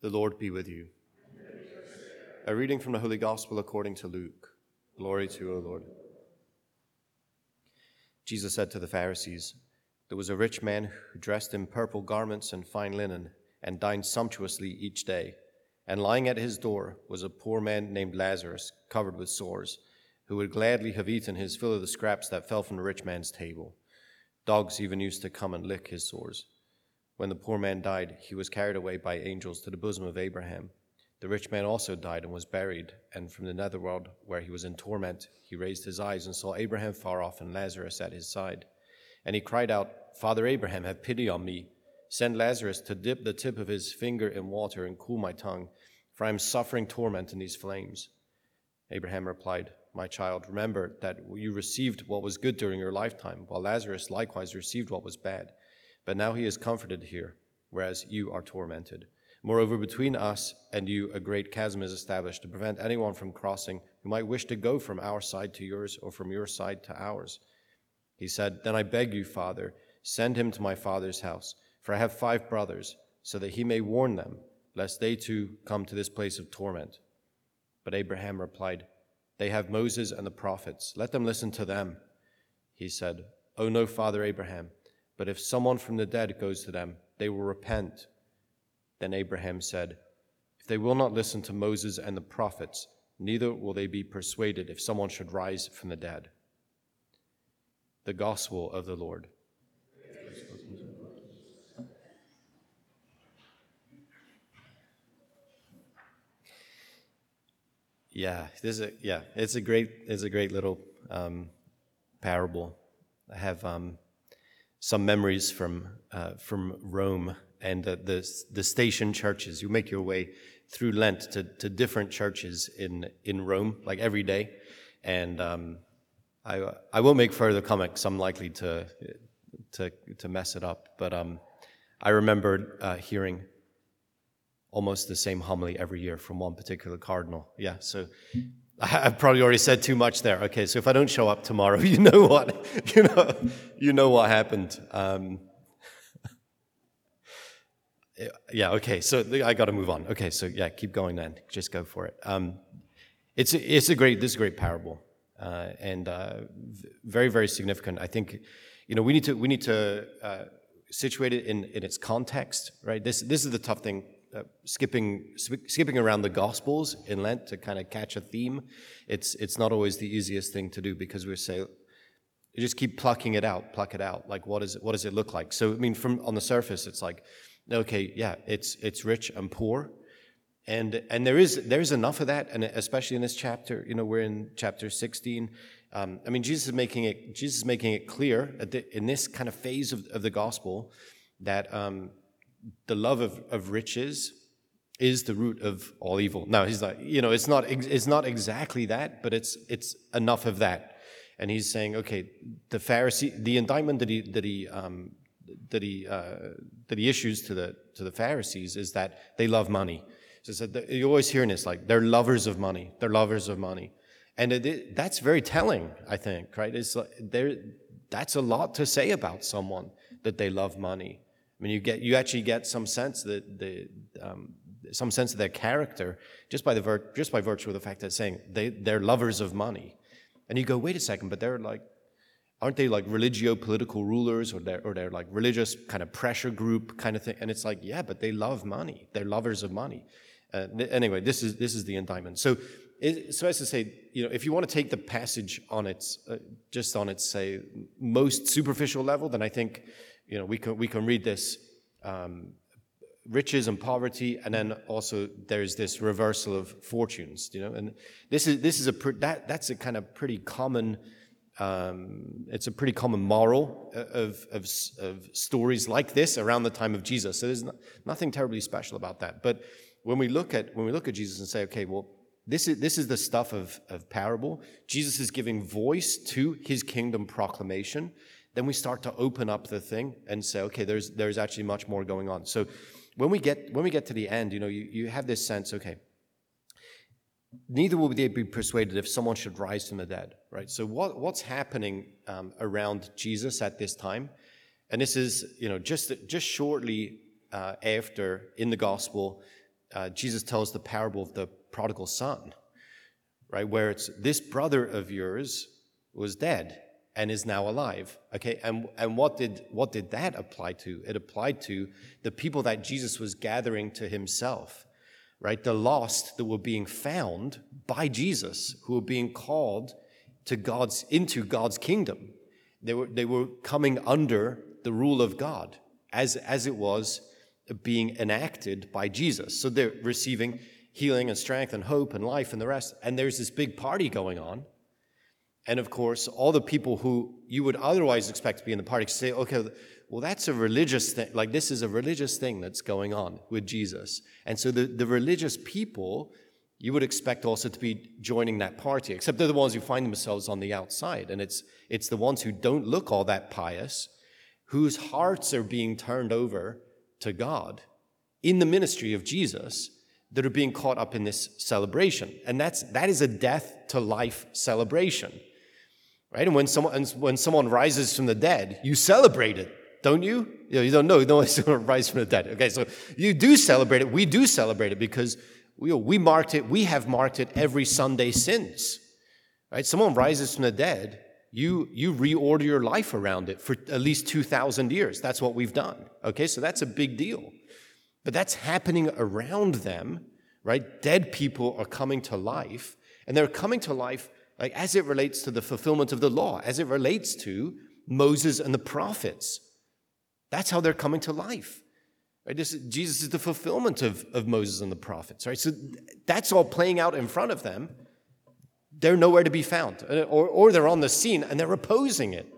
The Lord be with you. A reading from the Holy Gospel according to Luke. Glory to you, O Lord. Jesus said to the Pharisees, There was a rich man who dressed in purple garments and fine linen, and dined sumptuously each day. And lying at his door was a poor man named Lazarus, covered with sores, who would gladly have eaten his fill of the scraps that fell from the rich man's table. Dogs even used to come and lick his sores. When the poor man died, he was carried away by angels to the bosom of Abraham. The rich man also died and was buried, and from the netherworld, where he was in torment, he raised his eyes and saw Abraham far off and Lazarus at his side. And he cried out, Father Abraham, have pity on me. Send Lazarus to dip the tip of his finger in water and cool my tongue, for I am suffering torment in these flames. Abraham replied, My child, remember that you received what was good during your lifetime, while Lazarus likewise received what was bad. But now he is comforted here, whereas you are tormented. Moreover, between us and you, a great chasm is established to prevent anyone from crossing who might wish to go from our side to yours or from your side to ours. He said, Then I beg you, Father, send him to my father's house, for I have five brothers, so that he may warn them, lest they too come to this place of torment. But Abraham replied, They have Moses and the prophets. Let them listen to them. He said, Oh, no, Father Abraham. But if someone from the dead goes to them, they will repent. Then Abraham said, If they will not listen to Moses and the prophets, neither will they be persuaded if someone should rise from the dead. The Gospel of the Lord. Yeah, this is a, yeah, it's a great it's a great little um, parable. I have um, some memories from uh, from Rome and the, the, the station churches. You make your way through Lent to, to different churches in in Rome, like every day, and um, I I won't make further comments. I'm likely to to to mess it up, but um, I remember uh, hearing almost the same homily every year from one particular cardinal. Yeah, so I've probably already said too much there. Okay, so if I don't show up tomorrow, you know what you know you know what happened. Um, yeah. Okay. So I got to move on. Okay. So yeah, keep going then. Just go for it. Um, it's it's a great this is a great parable uh, and uh, very very significant. I think you know we need to we need to uh, situate it in in its context. Right. This this is the tough thing uh, skipping skipping around the Gospels in Lent to kind of catch a theme, it's it's not always the easiest thing to do because we say, you just keep plucking it out, pluck it out. Like what is it, what does it look like? So I mean, from on the surface, it's like, okay, yeah, it's it's rich and poor, and and there is there is enough of that, and especially in this chapter, you know, we're in chapter sixteen. Um, I mean, Jesus is making it Jesus is making it clear the, in this kind of phase of, of the gospel that um, the love of, of riches is the root of all evil. Now he's like, you know, it's not it's not exactly that, but it's it's enough of that. And he's saying, okay, the Pharisee, the indictment that he that he um, that he uh, that he issues to the to the Pharisees is that they love money. So that you always hearing this like they're lovers of money. They're lovers of money, and it, that's very telling. I think right. It's like there. That's a lot to say about someone that they love money. I mean, you get you actually get some sense that the um, some sense of their character just by the vir- just by virtue of the fact that saying they they're lovers of money, and you go, wait a second, but they're like, aren't they like religio political rulers or they're or they're like religious kind of pressure group kind of thing? And it's like, yeah, but they love money. They're lovers of money. Uh, anyway, this is this is the indictment. So. So as to say, you know, if you want to take the passage on its uh, just on its say most superficial level, then I think you know, we can, we can read this um, riches and poverty, and then also there's this reversal of fortunes, you know, and this is, this is a, that, that's a kind of pretty common, um, it's a pretty common moral of, of, of, stories like this around the time of Jesus. So there's no, nothing terribly special about that. But when we look at, when we look at Jesus and say, okay, well, this is, this is the stuff of, of parable. Jesus is giving voice to his kingdom proclamation then we start to open up the thing and say, okay, there's there's actually much more going on. So when we get when we get to the end, you know, you, you have this sense, okay, neither will they be persuaded if someone should rise from the dead, right? So what what's happening um, around Jesus at this time? And this is, you know, just just shortly uh, after in the gospel, uh, Jesus tells the parable of the prodigal son, right? Where it's this brother of yours was dead and is now alive. Okay, and, and what did what did that apply to? It applied to the people that Jesus was gathering to himself, right? The lost that were being found by Jesus, who were being called to God's into God's kingdom. They were they were coming under the rule of God as as it was being enacted by Jesus. So they're receiving healing and strength and hope and life and the rest. And there's this big party going on. And of course, all the people who you would otherwise expect to be in the party say, okay, well, that's a religious thing. Like, this is a religious thing that's going on with Jesus. And so the, the religious people, you would expect also to be joining that party, except they're the ones who find themselves on the outside. And it's, it's the ones who don't look all that pious, whose hearts are being turned over to God in the ministry of Jesus that are being caught up in this celebration. And that's, that is a death to life celebration. Right? And when someone, when someone rises from the dead, you celebrate it, don't you? You, know, you don't know, no one's going to rise from the dead. Okay, so you do celebrate it. We do celebrate it because we, we marked it, we have marked it every Sunday since. Right? Someone rises from the dead, you, you reorder your life around it for at least 2,000 years. That's what we've done. Okay, so that's a big deal. But that's happening around them, right? Dead people are coming to life, and they're coming to life like as it relates to the fulfillment of the law, as it relates to Moses and the prophets. That's how they're coming to life. Right? This, Jesus is the fulfillment of, of Moses and the prophets. Right? So that's all playing out in front of them. They're nowhere to be found. Uh, or, or they're on the scene and they're opposing it,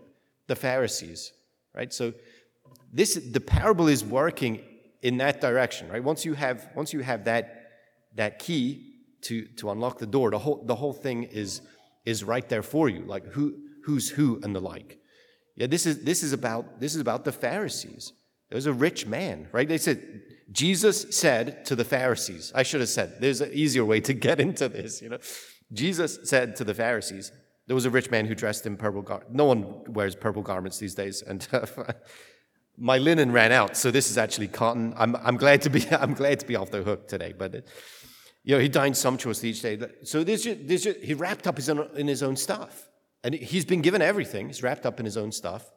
the Pharisees. Right? So this the parable is working in that direction, right? Once you have once you have that that key to to unlock the door, the whole the whole thing is is right there for you, like who, who's who and the like. Yeah, this is, this is about, this is about the Pharisees. There was a rich man, right? They said, Jesus said to the Pharisees, I should have said, there's an easier way to get into this, you know. Jesus said to the Pharisees, there was a rich man who dressed in purple garments. No one wears purple garments these days. And my linen ran out, so this is actually cotton. I'm, I'm, glad to be, I'm glad to be off the hook today. But you know, he dined sumptuously each day. So there's just, there's just, he wrapped up his own, in his own stuff. And he's been given everything. He's wrapped up in his own stuff.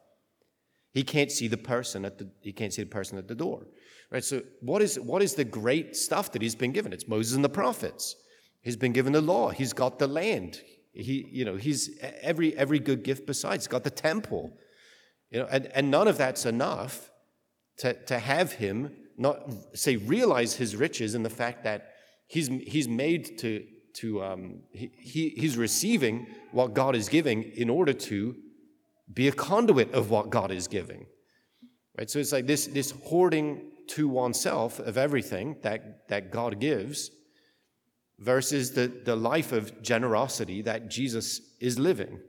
He can't see the person at the, he can't see the person at the door. Right? So what is, what is the great stuff that he's been given? It's Moses and the prophets. He's been given the law. He's got the land. He, you know, he's every, every good gift besides. He's got the temple. You know, and, and none of that's enough to, to have him not say realize his riches and the fact that He's, he's made to, to um, he, he's receiving what God is giving in order to be a conduit of what God is giving. Right? So it's like this, this hoarding to oneself of everything that, that God gives versus the, the life of generosity that Jesus is living.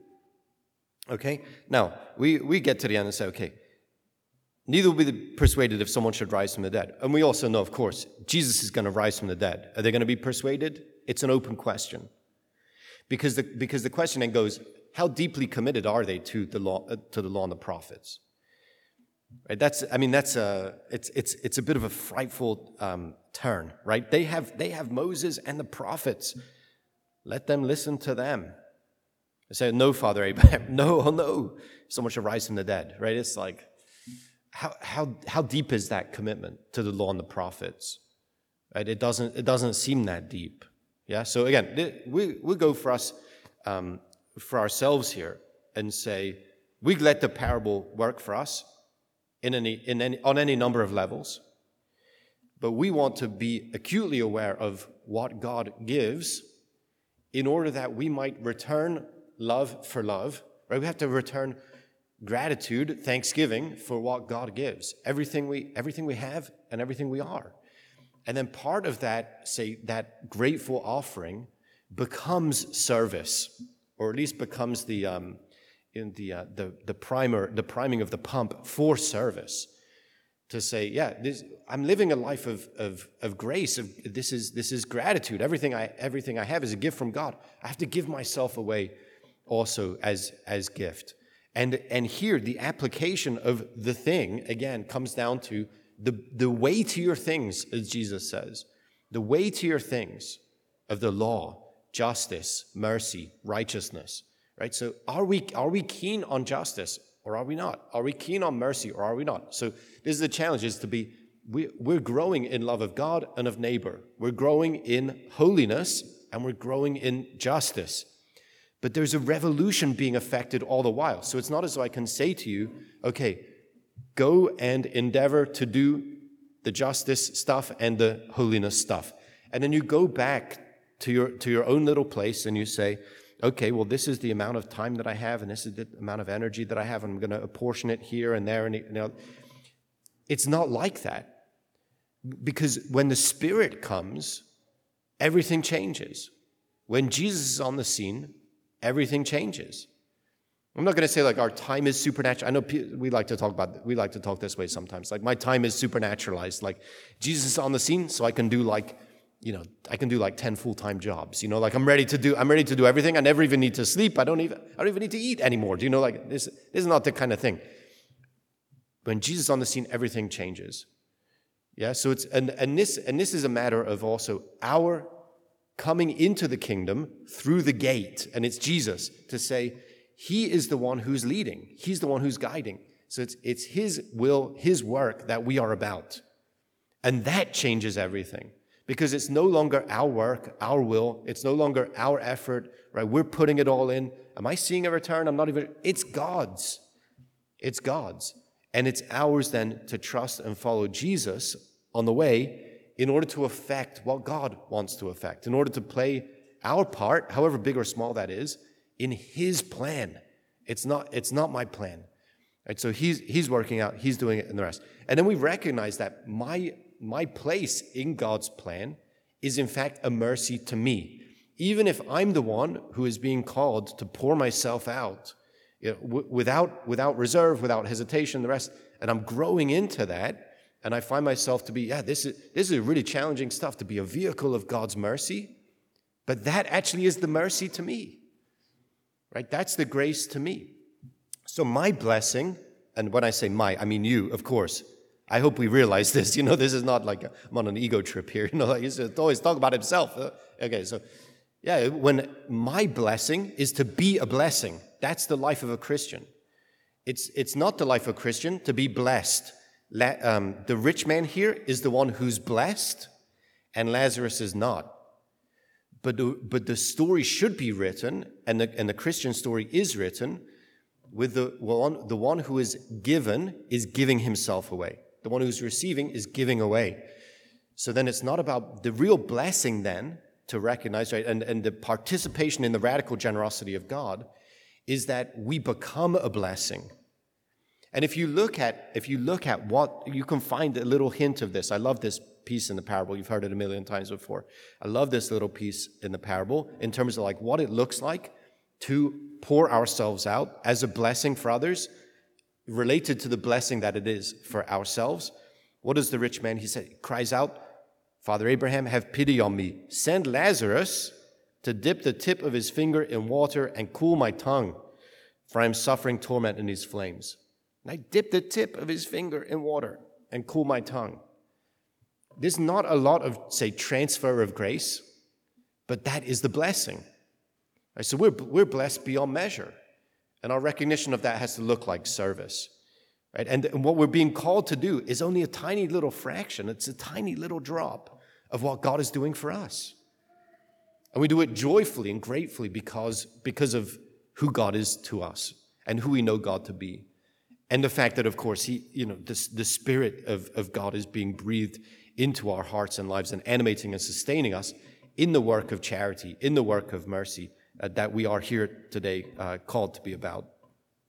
Okay? Now, we, we get to the end and say, okay, Neither will be persuaded if someone should rise from the dead. And we also know, of course, Jesus is going to rise from the dead. Are they going to be persuaded? It's an open question. Because the, because the question then goes, how deeply committed are they to the law, uh, to the law and the prophets? Right? That's, I mean, that's a, it's, it's, it's a bit of a frightful um, turn, right? They have, they have Moses and the prophets. Let them listen to them. They say, no, Father Abraham, no, oh no, someone should rise from the dead, right? It's like, how, how, how deep is that commitment to the law and the prophets? Right? It doesn't, it doesn't seem that deep. Yeah. So again, we, we go for us, um, for ourselves here and say, we let the parable work for us in any, in any, on any number of levels. But we want to be acutely aware of what God gives in order that we might return love for love. Right? We have to return gratitude, thanksgiving for what God gives, everything we, everything we have and everything we are. And then part of that, say, that grateful offering becomes service, or at least becomes the, um, in the, uh, the, the primer, the priming of the pump for service. To say, yeah, this, I'm living a life of, of, of grace. Of, this, is, this is gratitude. Everything I, everything I have is a gift from God. I have to give myself away also as, as gift. And, and here, the application of the thing, again, comes down to the, the way to your things, as Jesus says. the weightier things of the law, justice, mercy, righteousness, right? So are we, are we keen on justice or are we not? Are we keen on mercy or are we not? So this is the challenge is to be, we, we're growing in love of God and of neighbor. We're growing in holiness and we're growing in justice. But there's a revolution being affected all the while. So it's not as though I can say to you, okay, go and endeavor to do the justice stuff and the holiness stuff. And then you go back to your, to your own little place and you say, okay, well, this is the amount of time that I have, and this is the amount of energy that I have, I'm going to apportion it here and there. And it's not like that. Because when the Spirit comes, everything changes. When Jesus is on the scene, everything changes. I'm not going to say like our time is supernatural. I know we like to talk about we like to talk this way sometimes. Like my time is supernaturalized. Like Jesus is on the scene, so I can do like you know I can do like ten full time jobs. You know, like I'm ready to do I'm ready to do everything. I never even need to sleep. I don't even I don't even need to eat anymore. Do you know like this? This is not the kind of thing. When Jesus is on the scene, everything changes. Yeah. So it's and and this and this is a matter of also our coming into the kingdom through the gate, and it's Jesus to say he is the one who's leading, He's the one who's guiding. So it's, it's His will, His work that we are about. And that changes everything because it's no longer our work, our will, it's no longer our effort, right? We're putting it all in. Am I seeing a return? I'm not even, it's God's. It's God's. And it's ours then to trust and follow Jesus on the way in order to affect what God wants to affect, in order to play our part, however big or small that is, in his plan. It's not, it's not my plan. Right? So he's, he's working out, he's doing it, and the rest. And then we recognize that my, my place in God's plan is, in fact, a mercy to me. Even if I'm the one who is being called to pour myself out you know, w- without, without reserve, without hesitation, the rest, and I'm growing into that, and I find myself to be, yeah, this is, this is really challenging stuff to be a vehicle of God's mercy, but that actually is the mercy to me. Right? That's the grace to me. So my blessing, and when I say my, I mean you, of course. I hope we realize this. You know, this is not like i am on an ego trip here. You know, like he's always talk about himself. Uh, okay, so yeah, when my blessing is to be a blessing, that's the life of a Christian. It's, it's not the life of a Christian to be blessed. La, um, the rich man here is the one who's blessed, and Lazarus is not. But the, but the story should be written, and the, and the Christian story is written, with the one, the one who is given is giving himself away. The one who's receiving is giving away. So then it's not about the real blessing then to recognize, right? And, and the participation in the radical generosity of God is that we become a blessing. And if you look at if you look at what you can find a little hint of this. I love this piece in the parable. You've heard it a million times before. I love this little piece in the parable in terms of like what it looks like to pour ourselves out as a blessing for others, related to the blessing that it is for ourselves. What does the rich man? He said, cries out, Father Abraham, have pity on me. Send Lazarus to dip the tip of his finger in water and cool my tongue, for I am suffering torment in these flames. And I dip the tip of his finger in water and cool my tongue. There's not a lot of, say, transfer of grace, but that is the blessing. Right, so we're, we're blessed beyond measure. And our recognition of that has to look like service. Right? And, and what we're being called to do is only a tiny little fraction, it's a tiny little drop of what God is doing for us. And we do it joyfully and gratefully because, because of who God is to us and who we know God to be. And the fact that, of course, he, you know, the, the Spirit of, of God is being breathed into our hearts and lives and animating and sustaining us in the work of charity, in the work of mercy uh, that we are here today uh, called to be about.